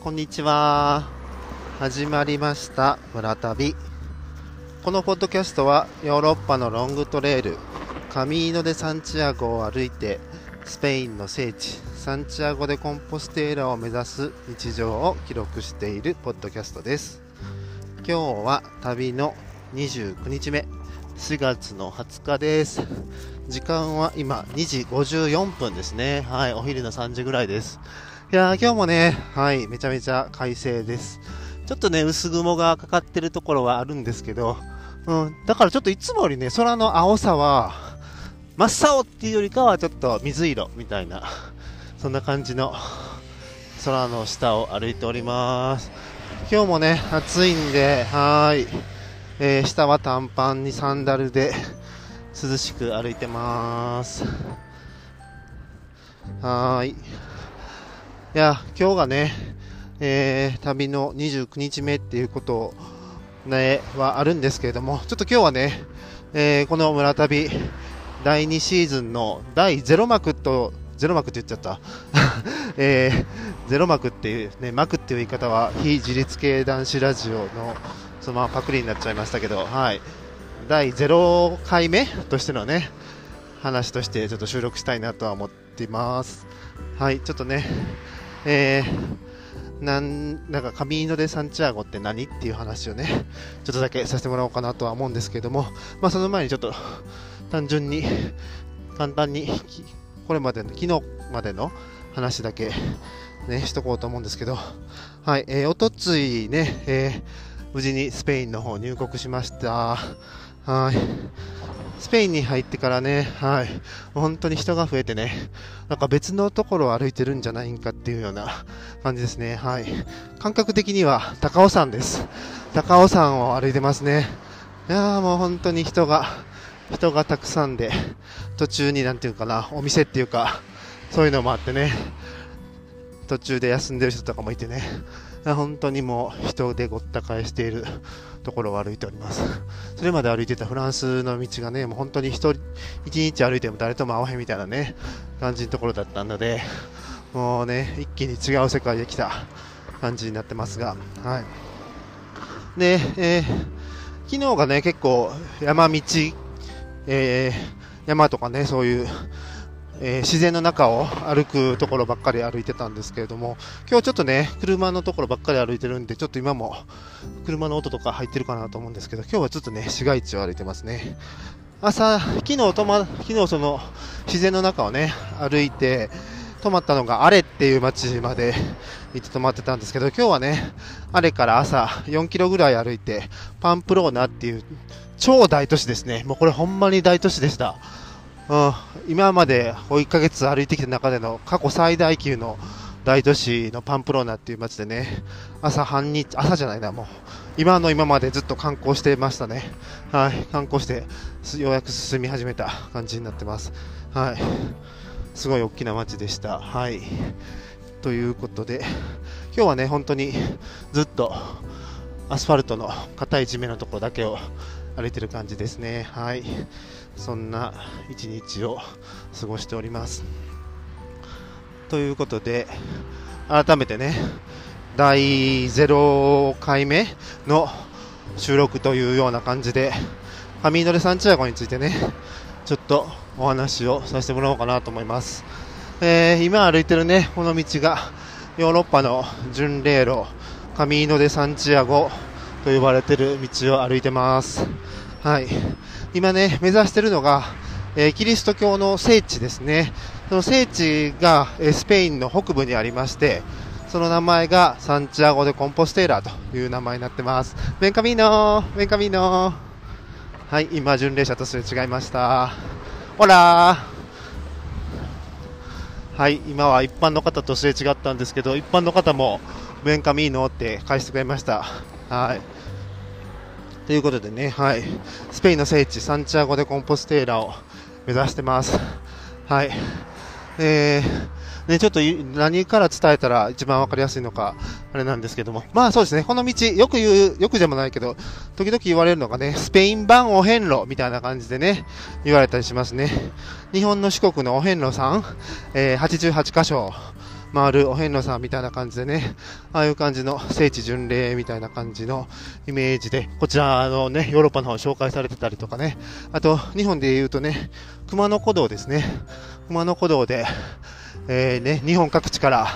こんにちは。始まりました村旅。このポッドキャストはヨーロッパのロングトレイル、カミーノ・デ・サンチアゴを歩いてスペインの聖地サンチアゴ・デ・コンポステーラを目指す日常を記録しているポッドキャストです。今日は旅の29日目、4月の20日です。時間は今2時54分ですね。はい、お昼の3時ぐらいです。いやー、今日もね、はい、めちゃめちゃ快晴です。ちょっとね、薄雲がかかってるところはあるんですけど、うん、だからちょっといつもよりね、空の青さは、真っ青っていうよりかはちょっと水色みたいな、そんな感じの空の下を歩いております。今日もね、暑いんで、はーい、えー下は短パンにサンダルで涼しく歩いてます。はーい。いや、今日がね、えー旅の29日目っていうことね、はあるんですけれども、ちょっと今日はね、えーこの村旅第2シーズンの第0幕と、0幕って言っちゃった。えーゼロ幕っていうね、幕っていう言い方は非自立系男子ラジオのそのままパクリになっちゃいましたけど、はい。第0回目としてのね、話としてちょっと収録したいなとは思っています。はい、ちょっとね、えー、なん、なんか、カミーノ・デ・サンチアゴって何っていう話をね、ちょっとだけさせてもらおうかなとは思うんですけども、まあ、その前にちょっと、単純に、簡単に、これまでの、昨日までの話だけ、ね、しとこうと思うんですけど、はい、えー、おとついね、えー無事にスペインの方入国しました。はい。スペインに入ってからね、はい、本当に人が増えてね、なんか別のところを歩いてるんじゃないかっていうような感じですね。はい。感覚的には高尾山です。高尾山を歩いてますね。いやーもう本当に人が、人がたくさんで、途中になんていうかな、お店っていうか、そういうのもあってね、途中で休んでる人とかもいてね、本当にもう人でごった返しているところを歩いております。それまで歩いてたフランスの道がね、もう本当に一人、一日歩いても誰とも会わへんみたいなね、感じのところだったので、もうね、一気に違う世界で来た感じになってますが、はい。で、えー昨日がね、結構山道、えー山とかね、そういう、えー自然の中を歩くところばっかり歩いてたんですけれども、今日ちょっとね、車のところばっかり歩いてるんで、ちょっと今も車の音とか入ってるかなと思うんですけど、今日はちょっとね、市街地を歩いてますね。朝、昨日泊ま、昨日その自然の中をね、歩いて、泊まったのがアレっていう街まで行って泊まってたんですけど、今日はね、アレから朝4キロぐらい歩いて、パンプローナっていう超大都市ですね。もうこれほんまに大都市でした。うん、今まで1ヶ月歩いてきた中での過去最大級の大都市のパンプローナっていう街でね、朝半日、朝じゃないな、もう、今の今までずっと観光してましたね。はい、観光して、ようやく進み始めた感じになってます。はい。すごい大きな街でした。はい。ということで、今日はね、本当にずっとアスファルトの硬い地面のところだけを歩いてる感じですね。はい。そんな一日を過ごしております。ということで、改めてね、第0回目の収録というような感じで、カミーノ・デ・サンチアゴについてね、ちょっとお話をさせてもらおうかなと思います。えー今歩いてるね、この道がヨーロッパの巡礼路、カミーノ・デ・サンチアゴと呼ばれてる道を歩いてます。はい。今ね、目指してるのが、えーキリスト教の聖地ですね。その聖地が、えースペインの北部にありまして、その名前がサンチアゴ・デ・コンポステーラという名前になってます。ベンカミーノベンカミーノはい、今、巡礼者とすれ違いました。ほらはい、今は一般の方とすれ違ったんですけど、一般の方もベンカミーノって返してくれました。はい。ということでね、はい、スペインの聖地、サンチアゴ・デ・コンポステーラを目指してます。はい。えー、ね、ちょっと何から伝えたら一番わかりやすいのか、あれなんですけども。まあそうですね、この道、よく言う、よくでもないけど、時々言われるのがね、スペイン版お遍路みたいな感じでね、言われたりしますね。日本の四国のお遍路さん、えー88箇所回るお遍路さんみたいな感じでね、ああいう感じの聖地巡礼みたいな感じのイメージで、こちらのね、ヨーロッパの方紹介されてたりとかね、あと、日本で言うとね、熊野古道ですね。熊野古道で、えー、ね、日本各地から、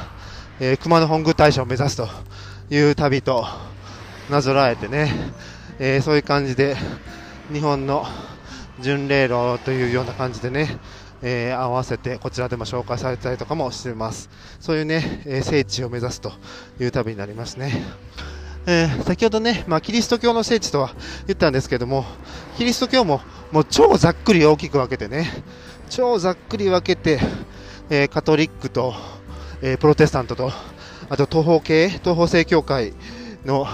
えー、熊野本宮大社を目指すという旅となぞらえてね、えー、そういう感じで、日本の巡礼路というような感じでね、えー、合わせてこちらでも紹介されたりとかもしています。そういうね、えー、聖地を目指すという旅になりますね。えー、先ほどね、まあ、キリスト教の聖地とは言ったんですけども、キリスト教ももう超ざっくり大きく分けてね、超ざっくり分けて、えー、カトリックと、えー、プロテスタントと、あと東方系、東方正教会の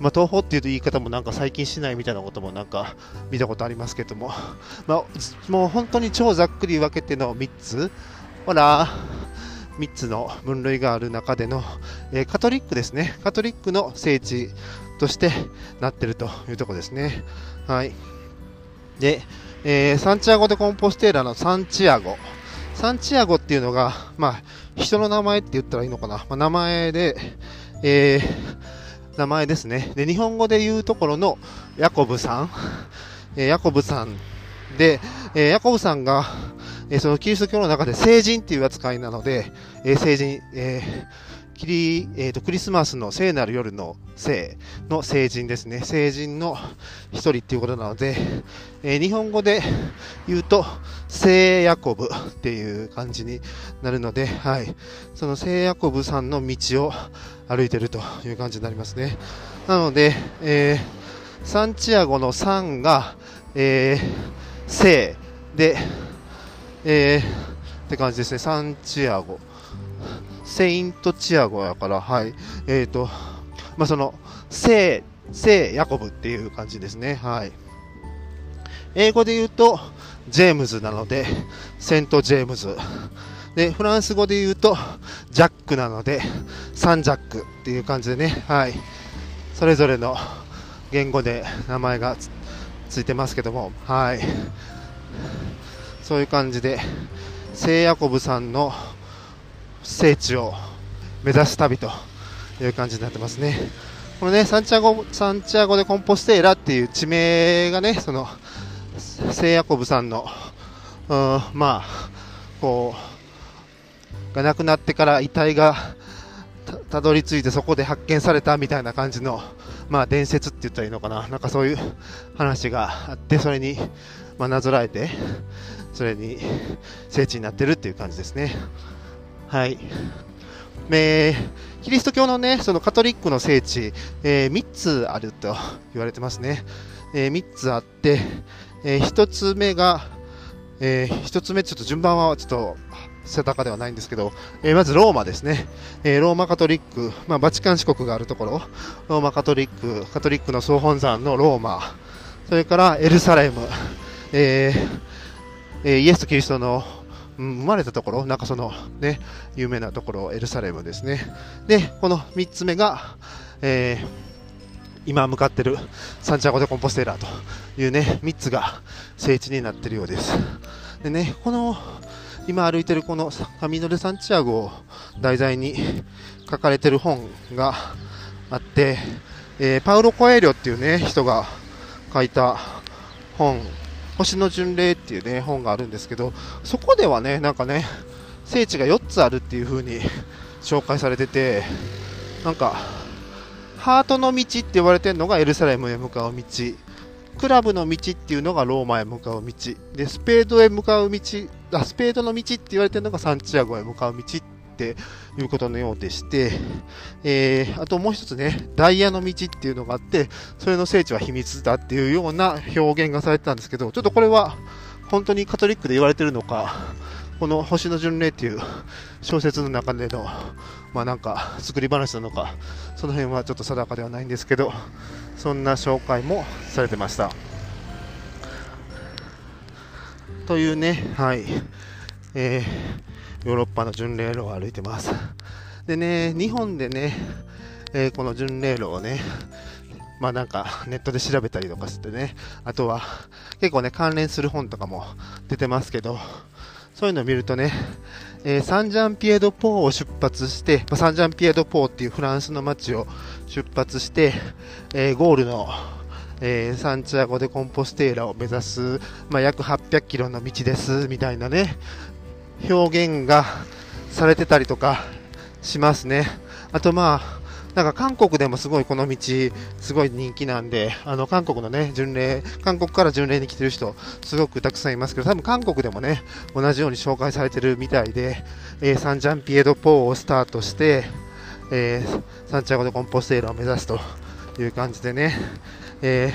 まあ、東宝っていう言い方もなんか最近しないみたいなこともなんか 見たことありますけども、まあ、もう本当に超ざっくり分けての3つ、ほら、3つの分類がある中での、えー、カトリックですね、カトリックの聖地としてなってるというところですね。はい。で、えー、サンチアゴ・でコンポステーラのサンチアゴ。サンチアゴっていうのが、まあ、人の名前って言ったらいいのかな。まあ、名前で、えー名前ですね。で、日本語で言うところのヤコブさん、えー、ヤコブさんで、えー、ヤコブさんが、えー、そのキリスト教の中で聖人っていう扱いなので、え聖人、えキリ、えーと、クリスマスの聖なる夜の聖の聖人ですね。聖人の一人っていうことなので、えー、日本語で言うと、聖ヤコブっていう感じになるので、はい。その聖ヤコブさんの道を歩いてるという感じになりますね。なので、えー、サンチアゴの3が、えー、聖で、えー、って感じですね。サンチアゴ。セイントチアゴやから、はい。えっ、ー、と、まあ、その、聖、聖ヤコブっていう感じですね。はい。英語で言うと、ジェームズなので、セントジェームズ。で、フランス語で言うと、ジャックなので、サンジャックっていう感じでね、はい。それぞれの言語で名前がついてますけども、はい。そういう感じで、聖ヤコブさんの聖地を目指す旅という感じになってますね。このね、サンチアゴ、サンチアゴでコンポステーラっていう地名がね、その、聖ヤコブさんの、うん、まあ、こう、が亡くなってから遺体がたどり着いてそこで発見されたみたいな感じの、まあ伝説って言ったらいいのかな。なんかそういう話があって、それに、まあ、なぞらえて、それに聖地になってるっていう感じですね。はい。えー、キリスト教のね、そのカトリックの聖地、えー、3つあると言われてますね。えー、3つあって、えー、1つ目が、えー、1つ目、ちょっと順番はちょっと定かではないんですけど、えー、まずローマですね。えー、ローマカトリック、まあ、バチカン四国があるところ、ローマカトリック、カトリックの総本山のローマ、それからエルサレム、えーえー、イエスとキリストのうん、生まれたところ、なんかそのね、有名なところ、エルサレムですね。で、この3つ目が、えー、今向かってるサンチャゴ・でコンポステーラというね、3つが聖地になってるようです。でね、この、今歩いてるこのカミノ・ル・サンチアゴを題材に書かれてる本があって、えー、パウロ・コエリョっていうね、人が書いた本星の巡礼っていうね、本があるんですけど、そこではね、なんかね、聖地が4つあるっていう風に 紹介されてて、なんか、ハートの道って言われてるのがエルサレムへ向かう道、クラブの道っていうのがローマへ向かう道、で、スペードへ向かう道、あスペードの道って言われてるのがサンチアゴへ向かう道っていうことのようでして、えー、あともう一つね、ダイヤの道っていうのがあって、それの聖地は秘密だっていうような表現がされてたんですけど、ちょっとこれは本当にカトリックで言われてるのか、この星の巡礼っていう小説の中での、まあなんか作り話なのか、その辺はちょっと定かではないんですけど、そんな紹介もされてました。というね、はい。えーヨーロッパの巡礼路を歩いてます。でね、日本でね、えー、この巡礼路をね、まあなんかネットで調べたりとかしてね、あとは結構ね、関連する本とかも出てますけど、そういうのを見るとね、えー、サンジャンピエドポーを出発して、まあ、サンジャンピエドポーっていうフランスの街を出発して、えー、ゴールの、えー、サンチアゴ・でコンポステーラを目指す、まあ、約800キロの道ですみたいなね表現がされてたりとかしますね。あとまあなんか韓国でもすごいこの道、すごい人気なんで、あの韓国のね、巡礼、韓国から巡礼に来てる人、すごくたくさんいますけど、多分韓国でもね、同じように紹介されてるみたいで、えー、サンジャンピエドポーをスタートして、えー、サンチャゴでコンポステーラを目指すという感じでね、え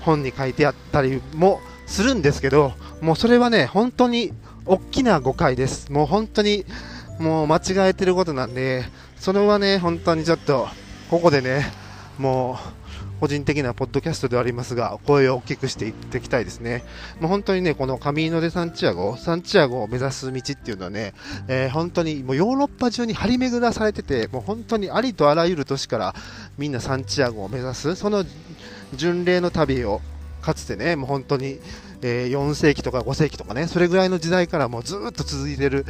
ー、本に書いてあったりもするんですけど、もうそれはね、本当に大きな誤解です。もう本当に、もう間違えてることなんで、それはね、本当にちょっと、ここでね、もう、個人的なポッドキャストではありますが、声を大きくしていっていきたいですね。もう本当にね、このカミーノ・デ・サンチアゴ、サンチアゴを目指す道っていうのはね、えー、本当にもうヨーロッパ中に張り巡らされてて、もう本当にありとあらゆる都市からみんなサンチアゴを目指す、その巡礼の旅をかつてね、もう本当に、えー、4世紀とか5世紀とかね、それぐらいの時代からもうずっと続いてる、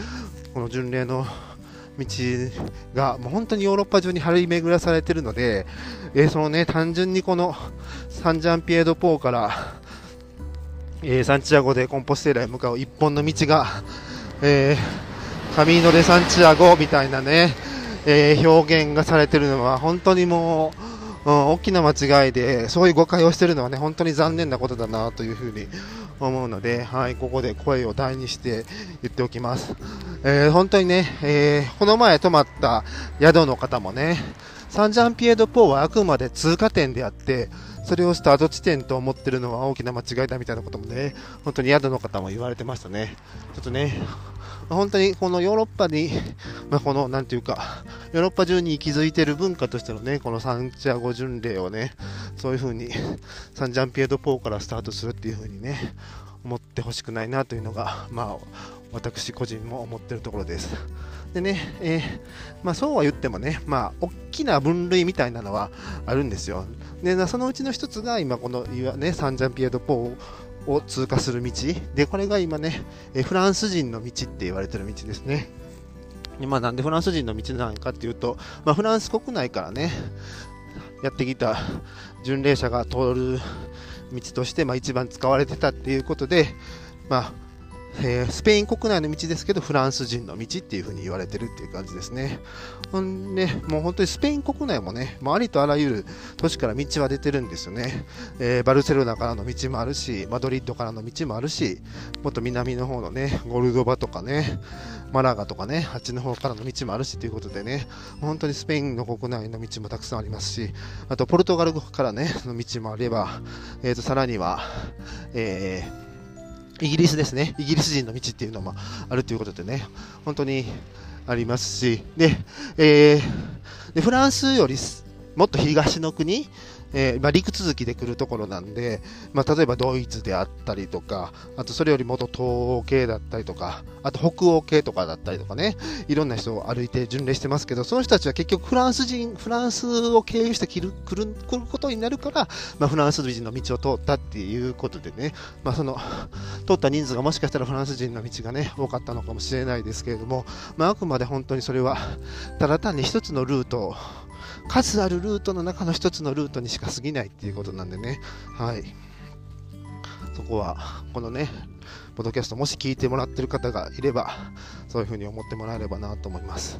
この巡礼の道がもう本当にヨーロッパ中に張り巡らされてるので、えー、そのね、単純にこのサンジャンピエードポーから、えー、サンチアゴでコンポステーラへ向かう一本の道が、えー、カミーノ・デ・サンチアゴみたいなね、え、表現がされてるのは本当にもう、うん、大きな間違いで、そういう誤解をしているのはね、本当に残念なことだなというふうに思うので、はい、ここで声を大にして言っておきます。えー、本当にね、えー、この前泊まった宿の方もね、サンジャンピエド・ポーはあくまで通過点であって、それをスタート地点と思ってるのは大きな間違いだみたいなこともね、本当に宿の方も言われてましたね。ちょっとね、本当にこのヨーロッパに、まあ、この、なんていうか、ヨーロッパ中に息づいてる文化としてのね、このサンチアゴ巡礼をね、そういう風に、サンジャンピエド・ポーからスタートするっていう風にね、思ってほしくないなというのが、まあ、私個人も思ってるところです。でね、えー、まあ、そうは言ってもね、まあ、大きな分類みたいなのはあるんですよ。で、そのうちの一つが、今、この、ね、サンジャンピエド・ポーを通過する道。で、これが今ね、えフランス人の道って言われてる道ですね。まあ、なんでフランス人の道なのかっていうと、まあ、フランス国内からね、やってきた巡礼者が通る道として、まあ、一番使われてたっていうことで、まあ、えー、スペイン国内の道ですけど、フランス人の道っていう風に言われてるっていう感じですね。ほんで、もう本当にスペイン国内もね、もうありとあらゆる都市から道は出てるんですよね。えー、バルセロナからの道もあるし、マドリッドからの道もあるし、もっと南の方のね、ゴルドバとかね、マラガとかね、あっちの方からの道もあるしということでね、本当にスペインの国内の道もたくさんありますし、あとポルトガルからね、の道もあれば、えー、とさらには、えーイギリスですね、イギリス人の道っていうのもあるということでね、本当にありますし、で、えー、でフランスよりもっと東の国、えー、まあ、陸続きで来るところなんで、まあ、例えばドイツであったりとか、あとそれよりもっと東欧系だったりとか、あと北欧系とかだったりとかね、いろんな人を歩いて巡礼してますけど、その人たちは結局フランス人、フランスを経由して来る来る来ることになるから、まあ、フランス人の道を通ったっていうことでね、まあ、その通った人数がもしかしたらフランス人の道がね、多かったのかもしれないですけれども、まあ、あくまで本当にそれは、ただ単に一つのルートを数あるルートの中の一つのルートにしか過ぎないっていうことなんでね、はい。そこは、このね、ポッドキャスト、もし聞いてもらってる方がいれば、そういうふうに思ってもらえればなと思います。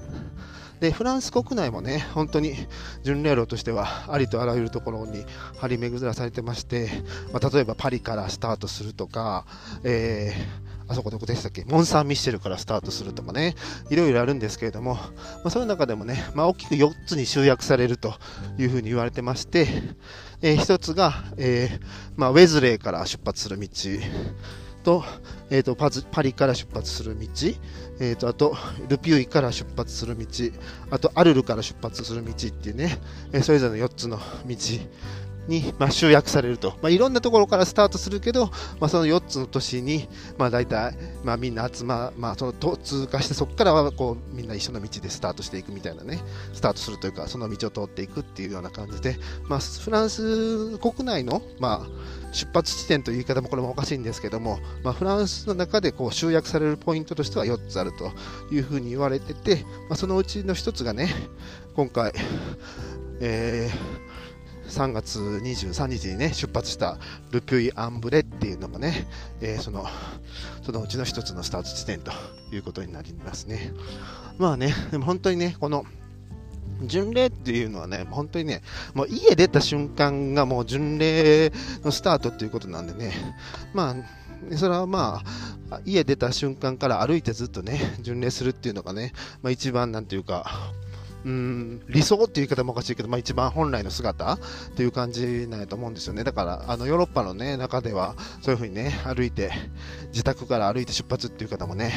で、フランス国内もね、本当に巡礼路としては、ありとあらゆるところに張り巡らされてまして、まあ、例えばパリからスタートするとか、えーあそこどこでしたっけ？モン・サン・ミッシェルからスタートするとかね、いろいろあるんですけれども、まあ、その中でもね、まあ、大きく4つに集約されるというふうに言われてまして、えー、1つが、えー、まあ、ウェズレーから出発する道と、えーと、パパリから出発する道、えーと、あとルピュイから出発する道、あとアルルから出発する道っていうね、えー、それぞれの4つの道。に、まあ、集約されると、まあ、いろんなところからスタートするけど、まあ、その4つの都市に、まあ、大体、まあ、みんな集ま、まあ、そのと通過して、そこからはこうみんな一緒の道でスタートしていくみたいなね、スタートするというか、その道を通っていくっていうような感じで、まあ、フランス国内の、まあ、出発地点という言い方もこれもおかしいんですけども、まあ、フランスの中でこう集約されるポイントとしては4つあるというふうに言われてて、まあ、そのうちの1つがね、今回、えー3月23日にね、出発したルピュイ・アンブレっていうのがね、えー、その、そのうちの一つのスタート地点ということになりますね。まあね、でも本当にね、この、巡礼っていうのはね、本当にね、もう家出た瞬間がもう巡礼のスタートっていうことなんでね、まあ、それはまあ、家出た瞬間から歩いてずっとね、巡礼するっていうのがね、まあ一番なんていうか、うん理想っていう言い方もおかしいけど、まあ、一番本来の姿っていう感じなんやと思うんですよね。だから、あのヨーロッパの、ね、中では、そういうふうにね、歩いて、自宅から歩いて出発っていう方もね、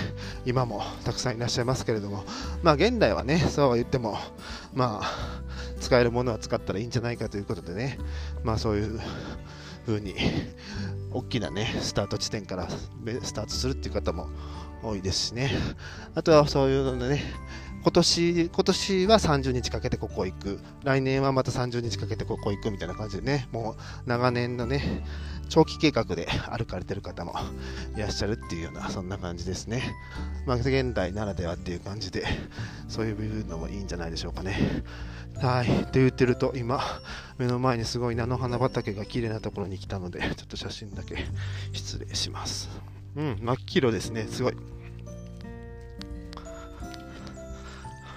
今もたくさんいらっしゃいますけれども、まあ、現代はね、そうは言っても、まあ、使えるものは使ったらいいんじゃないかということでね、まあ、そういうふうに、大きなね、スタート地点からスタートするっていう方も多いですしね。あとはそういうのでね、今年、今年は30日かけてここ行く。来年はまた30日かけてここ行くみたいな感じでね、もう長年のね、長期計画で歩かれてる方もいらっしゃるっていうような、そんな感じですね。まあ、現代ならではっていう感じで、そういうのもいいんじゃないでしょうかね。はい。って言ってると、今、目の前にすごい菜の花畑が綺麗なところに来たので、ちょっと写真だけ失礼します。うん、真っ黄色ですね。すごい。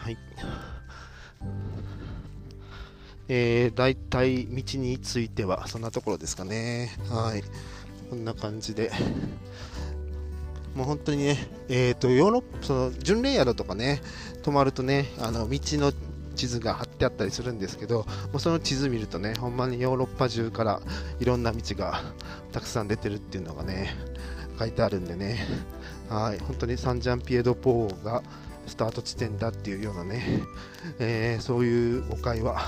はい。えー、大体道についてはそんなところですかね。はい。こんな感じで。もう本当にね、えっ、ー、と、ヨーロッパ、その、巡礼宿とかね、泊まるとね、あの、道の地図が貼ってあったりするんですけど、もうその地図見るとね、ほんまにヨーロッパ中からいろんな道がたくさん出てるっていうのがね、書いてあるんでね、はい、本当にサンジャンピエド・ポーがスタート地点だっていうようなね、えー、そういう誤解は、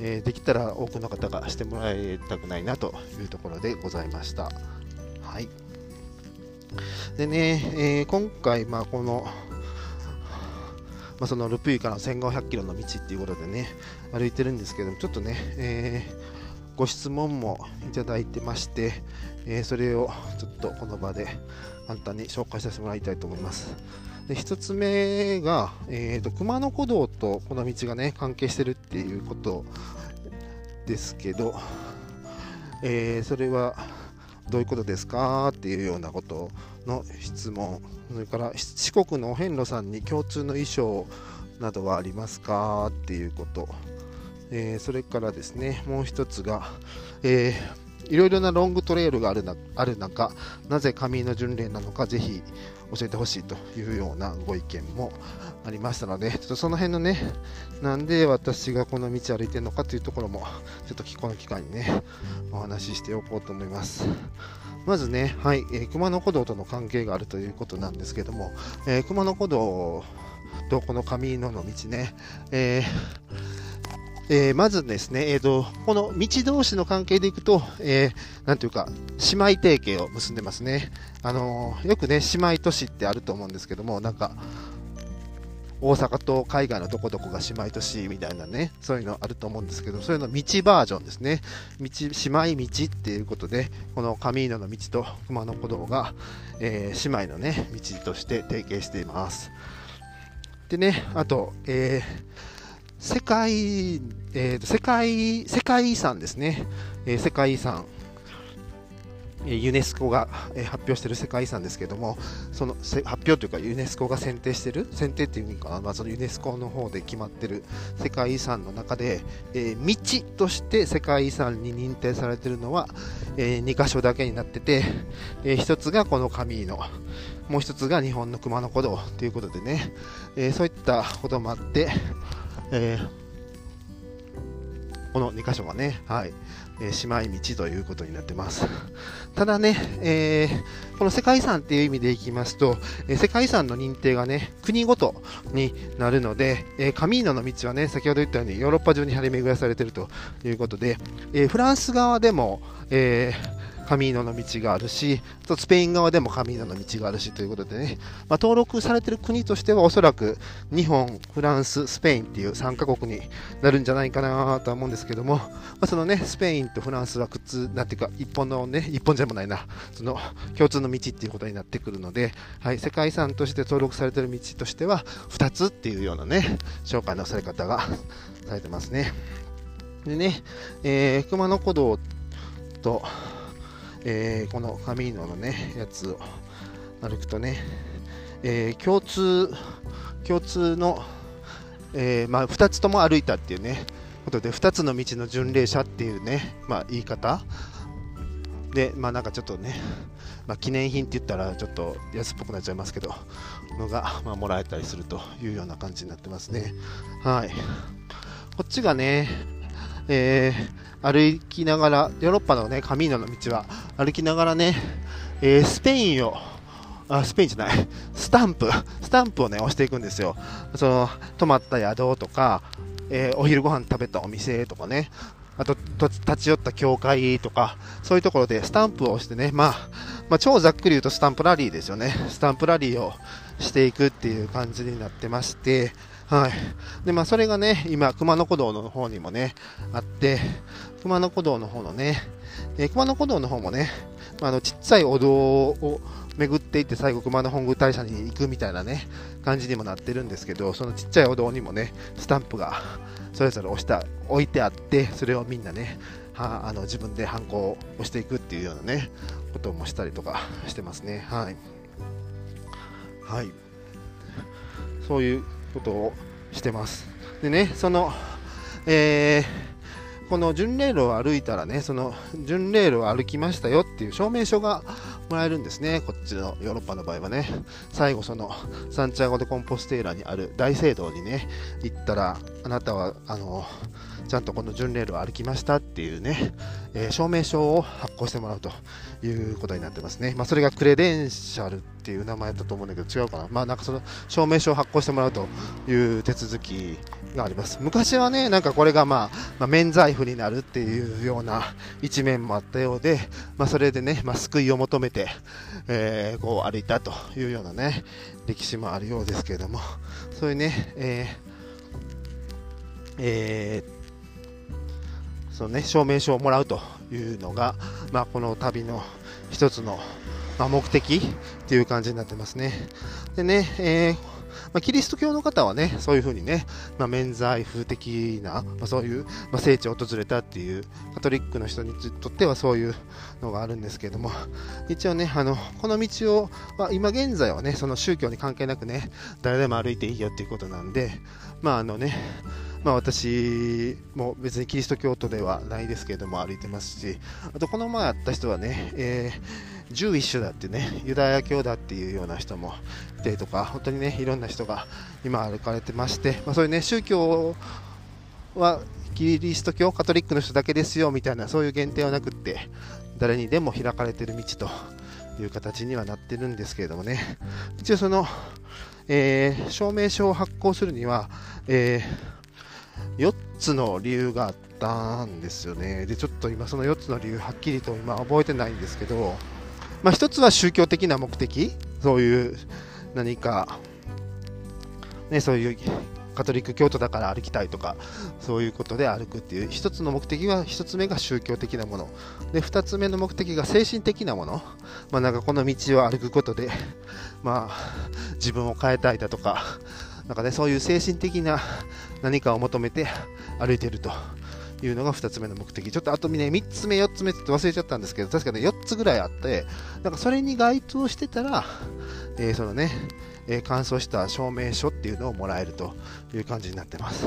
えー、できたら多くの方がしてもらいたくないなというところでございました。はい。でね、えー、今回、まあ、この、まあ、そのルプイから1500キロの道っていうことでね、歩いてるんですけども、ちょっとね、えー、ご質問もいただいてまして、え、それをちょっとこの場で簡単に紹介させてもらいたいと思います。で1つ目が、えーと、熊野古道とこの道がね関係してるっていうことですけど、えー、それはどういうことですかっていうようなことの質問。それから四国のお遍路さんに共通の衣装などはありますかっていうこと、えー、それからですねもう一つが、えー、いろいろなロングトレイルがあるなある中なぜ上の巡礼なのかぜひ教えてほしいというようなご意見もありましたので、ちょっとその辺のね、なんで私がこの道歩いてるのかというところも、ちょっとこの機会にね、お話ししておこうと思います。まずね、はい、えー、熊野古道との関係があるということなんですけども、えー、熊野古道とこの上野の道ね、えーえー、まずですね、えーと、この道同士の関係でいくと、えー、なんていうか、姉妹提携を結んでますね。あのー、よくね、姉妹都市ってあると思うんですけども、なんか、大阪と海外のどこどこが姉妹都市みたいなね、そういうのあると思うんですけど、そういうの道バージョンですね。道、姉妹道っていうことで、この上井野の道と熊野古道が、えー、姉妹のね、道として提携しています。でね、あと、えー世界、えー、世界、世界遺産ですね。えー、世界遺産。ユネスコが発表している世界遺産ですけども、その発表というかユネスコが選定している、選定っていうか、まあ、そのユネスコの方で決まっている世界遺産の中で、えー、道として世界遺産に認定されているのは、え、2箇所だけになってて、え、1つがこの上の、もう1つが日本の熊野古道ということでね、え、そういったこともあって、えー、この2箇所がね、はい、えー、姉妹道ということになってます。ただね、えー、この世界遺産っていう意味でいきますと、えー、世界遺産の認定がね、国ごとになるので、えー、カミーノの道はね、先ほど言ったようにヨーロッパ中に張り巡らされているということで、えフランス側でも、えーカミーノの道があるし、とスペイン側でもカミーノの道があるしということでね、まあ、登録されてる国としてはおそらく日本、フランス、スペインっていう3カ国になるんじゃないかなとは思うんですけども、まあ、そのね、スペインとフランスはくつ、なんていうか、一本のね、一本じゃもないな、その共通の道っていうことになってくるので、はい、世界遺産として登録されてる道としては、2つっていうようなね、紹介のされ方がされてますね。でね、えー、熊野古道と、えー、このカミーノのね、やつを歩くとね、えー、共通、共通の、えー、まあ、2つとも歩いたっていうね、ことで、2つの道の巡礼者っていうね、まあ、言い方で、まあ、なんかちょっとね、まあ、記念品って言ったらちょっと安っぽくなっちゃいますけど、のが、まあ、もらえたりするというような感じになってますね。はい。こっちがね、えー、歩きながら、ヨーロッパのね、カミーノの道は歩きながらね、えー、スペインを、あ、スペインじゃない、スタンプ、スタンプをね、押していくんですよ。その、泊まった宿とか、えー、お昼ご飯食べたお店とかね、あと、立ち寄った教会とか、そういうところでスタンプを押してね、まあ、まあ、超ざっくり言うとスタンプラリーですよね。スタンプラリーをしていくっていう感じになってまして、はい。で、まあ、それがね、今、熊野古道の方にもね、あって、熊野古道の方のね、えー、熊野古道の方もね、まあ、あの、ちっちゃいお堂を巡っていって最後熊野本宮大社に行くみたいなね、感じにもなってるんですけど、そのちっちゃいお堂にもね、スタンプがそれぞれ押した置いてあって、それをみんなね、はあの自分でハンコを押していくっていうようなね、こともしたりとかしてますね。はい。はい。そういうことをしてます。でね、その、えー、この巡礼路を歩いたらね、その巡礼路を歩きましたよっていう証明書がもらえるんですね、こっちのヨーロッパの場合はね。最後、そのサンチアゴ・でコンポステーラにある大聖堂にね、行ったら、あなたは、あの、ちゃんとこの巡礼路を歩きましたっていうね、えー、証明書を発行してもらうということになってますね。まあ、それがクレデンシャルっていう名前だと思うんだけど違うかな。まあ、なんかその証明書を発行してもらうという手続きがあります。昔はね、なんかこれがまあ、まあ、免罪符になるっていうような一面もあったようで、まあ、それでね、まあ、救いを求めて、えー、こう歩いたというようなね、歴史もあるようですけれども、そういうね、えー、えーそのね、証明書をもらうというのが、まあ、この旅の一つの、まあ、目的っていう感じになってますね。でね、えーまあ、キリスト教の方はね、そういうふうにね、まあ、免罪符的な、まあ、そういう、まあ、聖地を訪れたっていう、カトリックの人にとってはそういうのがあるんですけれども、一応ね、あの、この道を、まあ、今現在はね、その宗教に関係なくね、誰でも歩いていいよっていうことなんで、まああのね、まあ、私も別にキリスト教徒ではないですけれども歩いてますし、あとこの前会った人はね、えー、ジューイッシュだってね、ユダヤ教だっていうような人もいてとか、本当にね、いろんな人が今歩かれてまして、まあ、そういうね、宗教はキリスト教、カトリックの人だけですよみたいな、そういう限定はなくって、誰にでも開かれてる道という形にはなってるんですけれどもね、一応その、えー、証明書を発行するには、えー4つの理由があったんですよね。で、ちょっと今その4つの理由はっきりと今覚えてないんですけど、まあ1つは宗教的な目的、そういう何か、ね、そういうカトリック教徒だから歩きたいとか、そういうことで歩くっていう、1つの目的は、1つ目が宗教的なもの。で、2つ目の目的が精神的なもの。まあなんかこの道を歩くことで、まあ自分を変えたいだとか、なかね、そういう精神的な何かを求めて 歩いているというのが2つ目の目的。ちょっとあとね、3つ目、4つ目って忘れちゃったんですけど、確かね、4つぐらいあって、なんかそれに該当してたら、えー、そのね、えー、乾燥した証明書っていうのをもらえるという感じになってます。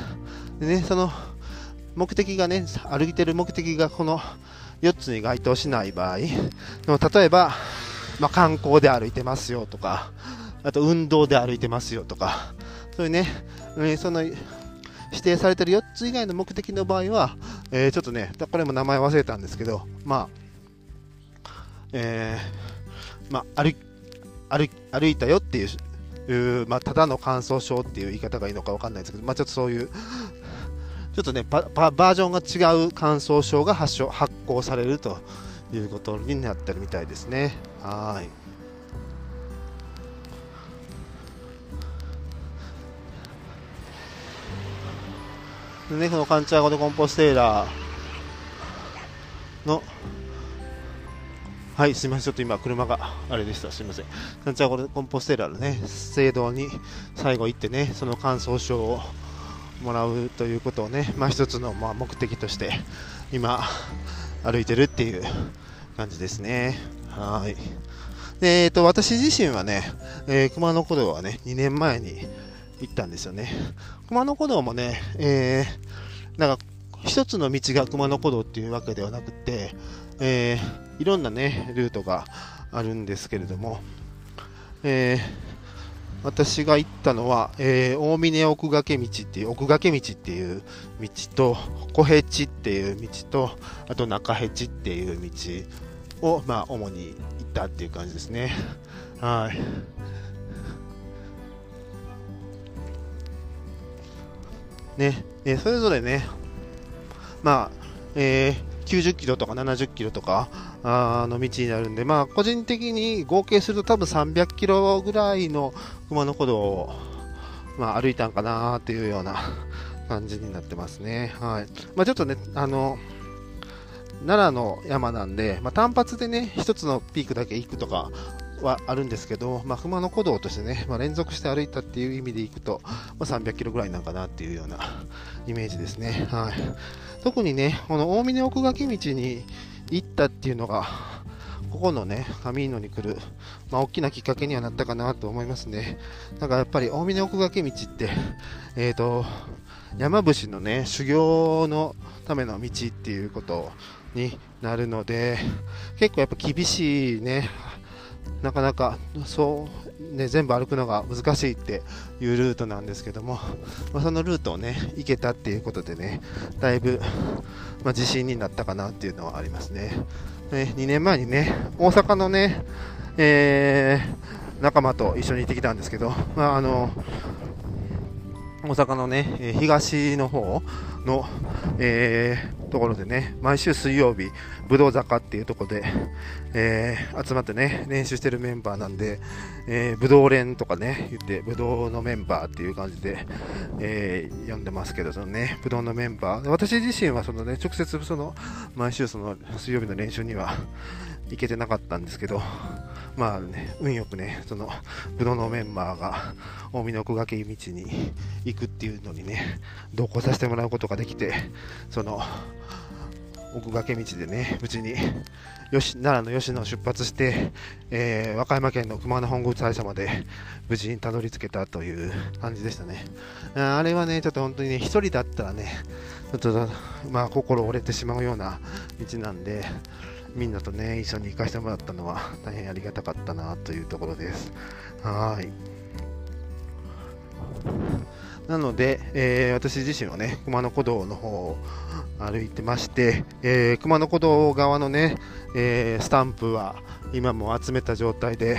でね、その目的がね、歩いてる目的がこの4つに該当しない場合、でも例えば、まあ、観光で歩いてますよとか、あと運動で歩いてますよとか、そういうね、その指定されてる4つ以外の目的の場合は、えー、ちょっとね、これも名前忘れたんですけど、まあ、えー、まあ、歩歩歩いたよっていう、まあ、ただの感想症っていう言い方がいいのか分かんないですけど、まあ、ちょっとそういう、ちょっとねバ、ージョンが違う感想症が発症発行されるということになってるみたいですね。はい。ね、このカンチャーゴでコンポステーラーの、はい、すみません、ちょっと今、車があれでした、すみません。カンチャーゴでコンポステーラーのね、聖堂に最後行ってね、その感想書をもらうということをね、まあ、一つのまあ目的として、今、歩いてるっていう感じですね。はい。で、えっ、と、私自身はね、えー、熊野古道はね、2年前に行ったんですよね。熊野古道もね、えー、なんか一つの道が熊野古道っていうわけではなくて、えー、いろんなね、ルートがあるんですけれども、えー、私が行ったのは、えー、大峰奥掛道っていう、奥掛道っていう道と、小ヘチっていう道と、あと中ヘチっていう道を、まあ、主に行ったっていう感じですね。はい。ね、えー、それぞれね、まあ、えー、90キロとか70キロとかあの道になるんで、まあ、個人的に合計すると多分300キロぐらいの熊野古道を、まあ、歩いたんかなっていうような感じになってますね。はい。まあ、ちょっとね、あの、奈良の山なんで、まあ、単発でね、一つのピークだけ行くとかはあるんですけど、まあ、熊野古道としてね、まあ、連続して歩いたっていう意味でいくと、まあ、300キロぐらいなんかなっていうようなイメージですね。はい。特にね、この大峰奥掛道に行ったっていうのが、ここのね、カミーノに来る、まあ、大きなきっかけにはなったかなと思いますね。だからやっぱり大峰奥掛道って、えっ、ー、と、山伏のね、修行のための道っていうことになるので、結構やっぱ厳しいね、なかなかそう、ね、全部歩くのが難しいっていうルートなんですけども、まあ、そのルートをね行けたっていうことでねだいぶ、まあ、自信になったかなっていうのはありますね。ね2年前にね大阪のね、えー、仲間と一緒に行ってきたんですけど、まあ、あの大阪のね、東の方の、えー、ところでね、毎週水曜日、武道坂っていうところで、えー、集まってね、練習してるメンバーなんで、えー、武道連とかね、言って、武道のメンバーっていう感じで、えー、呼んでますけど、そのね、武道のメンバー、私自身はそのね、直接その、毎週その水曜日の練習には行けてなかったんですけど、まあね、運よくね、その、武道のメンバーが、大見の奥掛道に行くっていうのにね、同行させてもらうことができて、その、奥掛道でね、無事に吉奈良の吉野を出発して、えー、和歌山県の熊野本宮大社まで無事にたどり着けたという感じでしたね。あれはね、ちょっと本当にね、1人だったらね、ちょっと、まあ、心折れてしまうような道なんで、みんなとね、一緒に行かせてもらったのは大変ありがたかったなというところです。はい。なので、えー、私自身はね、熊野古道の方を歩いてまして、えー、熊野古道側のね、えー、スタンプは今も集めた状態で、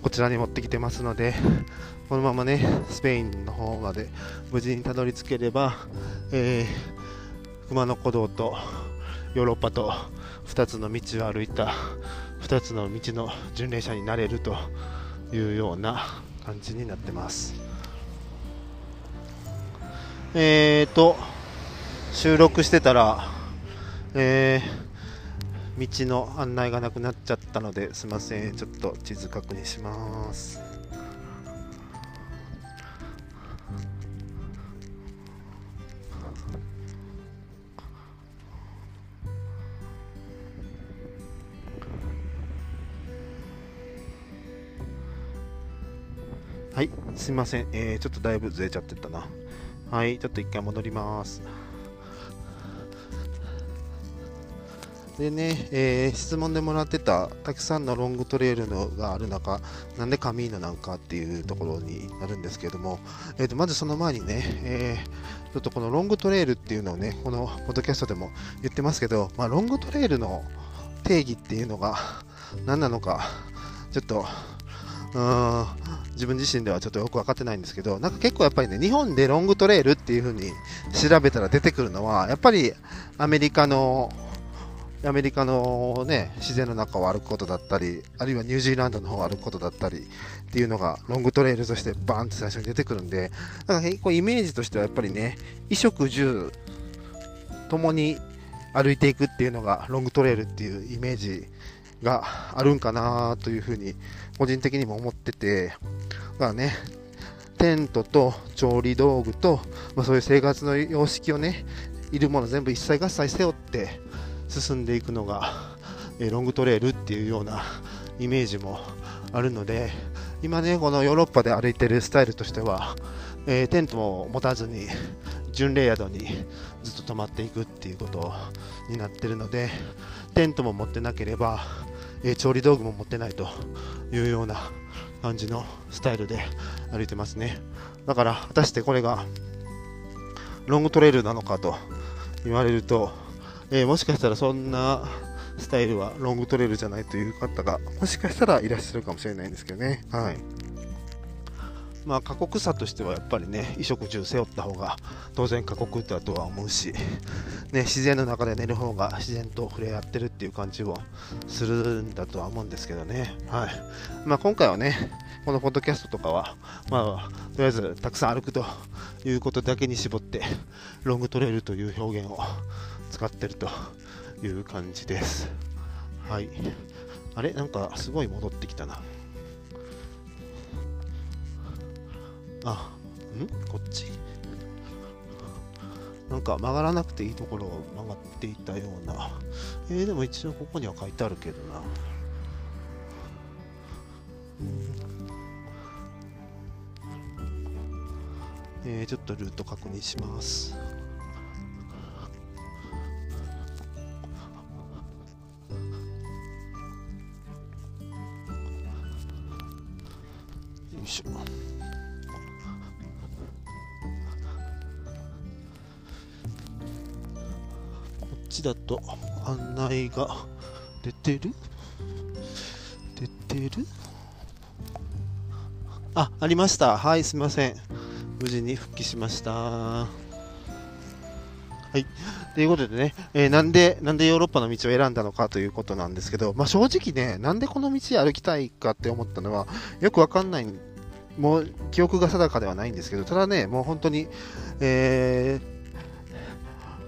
こちらに持ってきてますので、このままね、スペインの方まで無事にたどり着ければ、え、熊野古道とヨーロッパと2つの道を歩いた2つの道の巡礼者になれるというような感じになってます。えーと収録してたらえー、道の案内がなくなっちゃったのですいません。ちょっと地図確認します。はい、すみません、えー、ちょっとだいぶずれちゃってたな。はい、ちょっと一回戻ります。でね、えー、質問でもらってたたくさんのロングトレイルのがある中、なんでカミーノなんかっていうところになるんですけども、えー、とまずその前にね、えー、ちょっとこのロングトレイルっていうのをね、このポッドキャストでも言ってますけど、まあ、ロングトレイルの定義っていうのが何なのか、ちょっと、うん自分自身ではちょっとよく分かってないんですけど、なんか結構やっぱりね、日本でロングトレイルっていう風に調べたら出てくるのは、やっぱりアメリカの、アメリカのね、自然の中を歩くことだったり、あるいはニュージーランドの方を歩くことだったりっていうのがロングトレイルとしてバーンって最初に出てくるんで、なんか結構イメージとしてはやっぱりね、衣食住ともに歩いていくっていうのがロングトレイルっていうイメージがあるんかなというふうに個人的にも思ってて、だからね、テントと調理道具と、まあ、そういう生活の様式をね、いるもの全部一切合切背負って進んでいくのが、え、ロングトレイルっていうようなイメージもあるので、今ね、このヨーロッパで歩いてるスタイルとしては、えー、テントも持たずに、巡礼宿にずっと泊まっていくっていうことになってるので、テントも持ってなければ、え、調理道具も持ってないというような感じのスタイルで歩いてますね。だから、果たしてこれがロングトレイルなのかと言われると、えー、もしかしたらそんなスタイルはロングトレイルじゃないという方がもしかしたらいらっしゃるかもしれないんですけどね。はい。まあ過酷さとしてはやっぱりね、衣食住背負った方が当然過酷だとは思うし、ね、自然の中で寝る方が自然と触れ合ってるっていう感じをするんだとは思うんですけどね。はい。まあ今回はね、このポッドキャストとかは、まあ、とりあえずたくさん歩くということだけに絞って、ロングトレイルという表現を使ってるという感じです。はい。あれ？なんかすごい戻ってきたな。あ、ん？こっち？なんか曲がらなくていいところを曲がっていたような。えー、でも一応ここには書いてあるけどな。えー、ちょっとルート確認します。だと案内が出てる？出てる？あ、ありました。はい、すみません。無事に復帰しました。はい。ということでね、えー、なんで、なんでヨーロッパの道を選んだのかということなんですけど、まあ、正直ね、なんでこの道歩きたいかって思ったのは、よくわかんない、もう記憶が定かではないんですけど、ただね、もう本当に、えー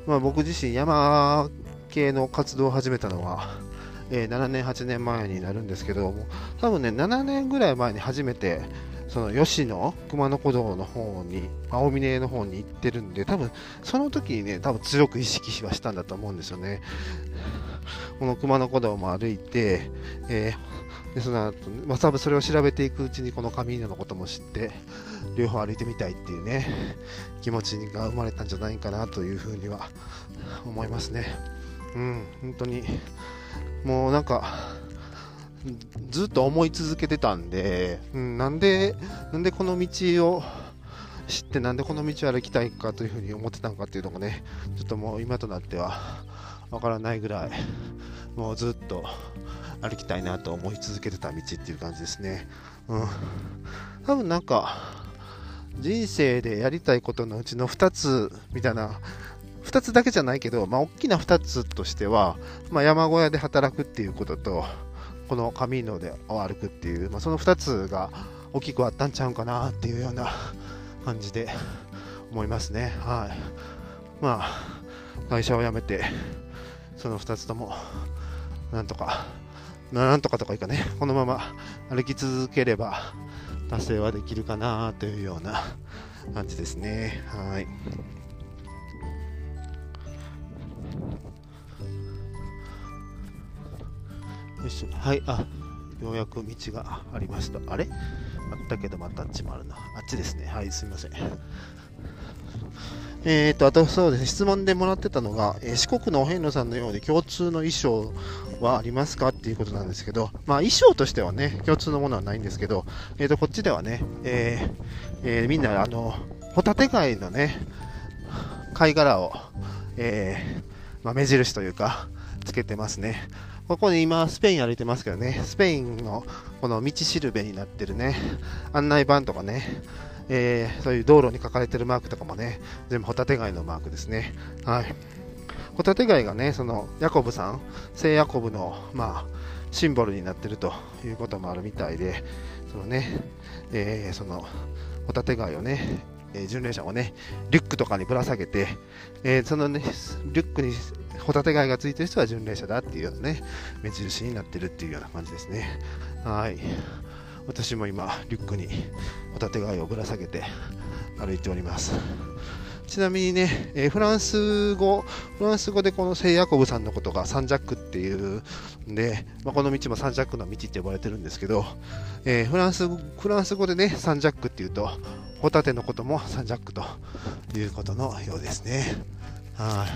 まあ、僕自身山系の活動を始めたのは、えー、7年、8年前になるんですけども、多分ね、7年ぐらい前に初めて、その吉野、熊野古道の方に、青峰の方に行ってるんで、多分その時にね、多分強く意識はしたんだと思うんですよね。この熊野古道も歩いて、えー、でその後、まあ、多分それを調べていくうちにこの上稲のことも知って、両方歩いてみたいっていうね、気持ちが生まれたんじゃないかなというふうには思いますね。うん、本当に、もうなんか、ずっと思い続けてたんで、うん、なんで、なんでこの道を知って、なんでこの道を歩きたいかというふうに思ってたのかっていうのがね、ちょっともう今となってはわからないぐらい、もうずっと歩きたいなと思い続けてた道っていう感じですね。うん。多分なんか、人生でやりたいことのうちの2つみたいな、2つだけじゃないけど、まあ、大きな2つとしては、まあ、山小屋で働くっていうことと、このカミーノで歩くっていう、まあ、その2つが大きくあったんちゃうかなっていうような感じで思いますね。はい。まあ、会社を辞めて、その2つとも、なんとか、なんとかとかいいかね、このまま歩き続ければ、達成はできるかなというような感じですね。はい。よし、はい、あ、ようやく道がありました。あれ？あったけどまたあっちもあるな。あっちですね。はい、すみません。えーと、あとそうですね、質問でもらってたのが、えー、四国のお遍路さんのように共通の衣装はありますかっていうことなんですけど、まあ衣装としてはね、共通のものはないんですけど、えーと、こっちではね、えーえー、みんな、あの、ホタテ貝のね、貝殻を、えー、まあ、目印というか、つけてますね。ここに今、スペイン歩いてますけどね、スペインのこの道しるべになってるね、案内板とかね、え、そういう道路に書かれてるマークとかもね、全部ホタテ貝のマークですね。はい。ホタテ貝がね、そのヤコブさん、聖ヤコブの、まあ、シンボルになってるということもあるみたいで、そのね、えー、そのホタテ貝をね、えー、巡礼者をね、リュックとかにぶら下げて、えー、そのね、リュックにホタテ貝がついてる人は巡礼者だっていうようなね、目印になってるっていうような感じですね。はい。私も今、リュックにホタテ貝をぶら下げて歩いております。ちなみにね、えー、フランス語、フランス語でこの聖ヤコブさんのことがサンジャックっていうんで、まあ、この道もサンジャックの道って呼ばれてるんですけど、えー、フランスフランス語でね、サンジャックっていうと、ホタテのこともサンジャックということのようですね。は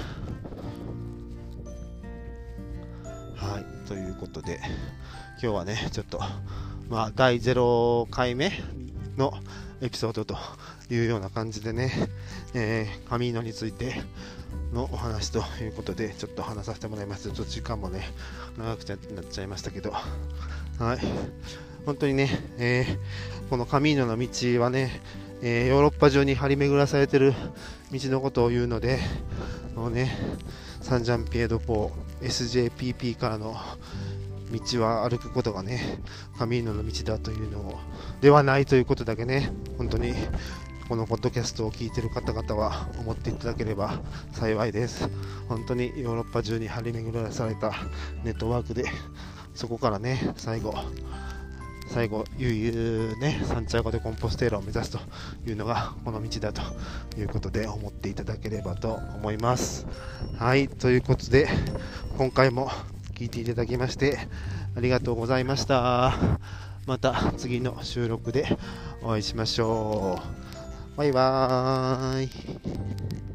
い。はい、ということで、今日はね、ちょっと、まあ、第0回目のエピソードというような感じでね、えー、カミーノについてのお話ということで、ちょっと話させてもらいます。ちょっと時間もね、長くなっちゃいましたけど、はい。本当にね、えー、このカミーノの道はね、えー、ヨーロッパ中に張り巡らされてる道のことを言うので、もうね、サンジャンピエドポー、SJPP からの道は歩くことがね、カミーノの道だというのをではないということだけね、本当にこのポッドキャストを聞いている方々は思っていただければ幸いです。本当にヨーロッパ中に張り巡らされたネットワークで、そこからね、最後、最後、悠々ね、サンチャゴでコンポステーラを目指すというのがこの道だということで思っていただければと思います。はい、ということで、今回も聞いていただきましてありがとうございました。また次の収録でお会いしましょう。バイバーイ。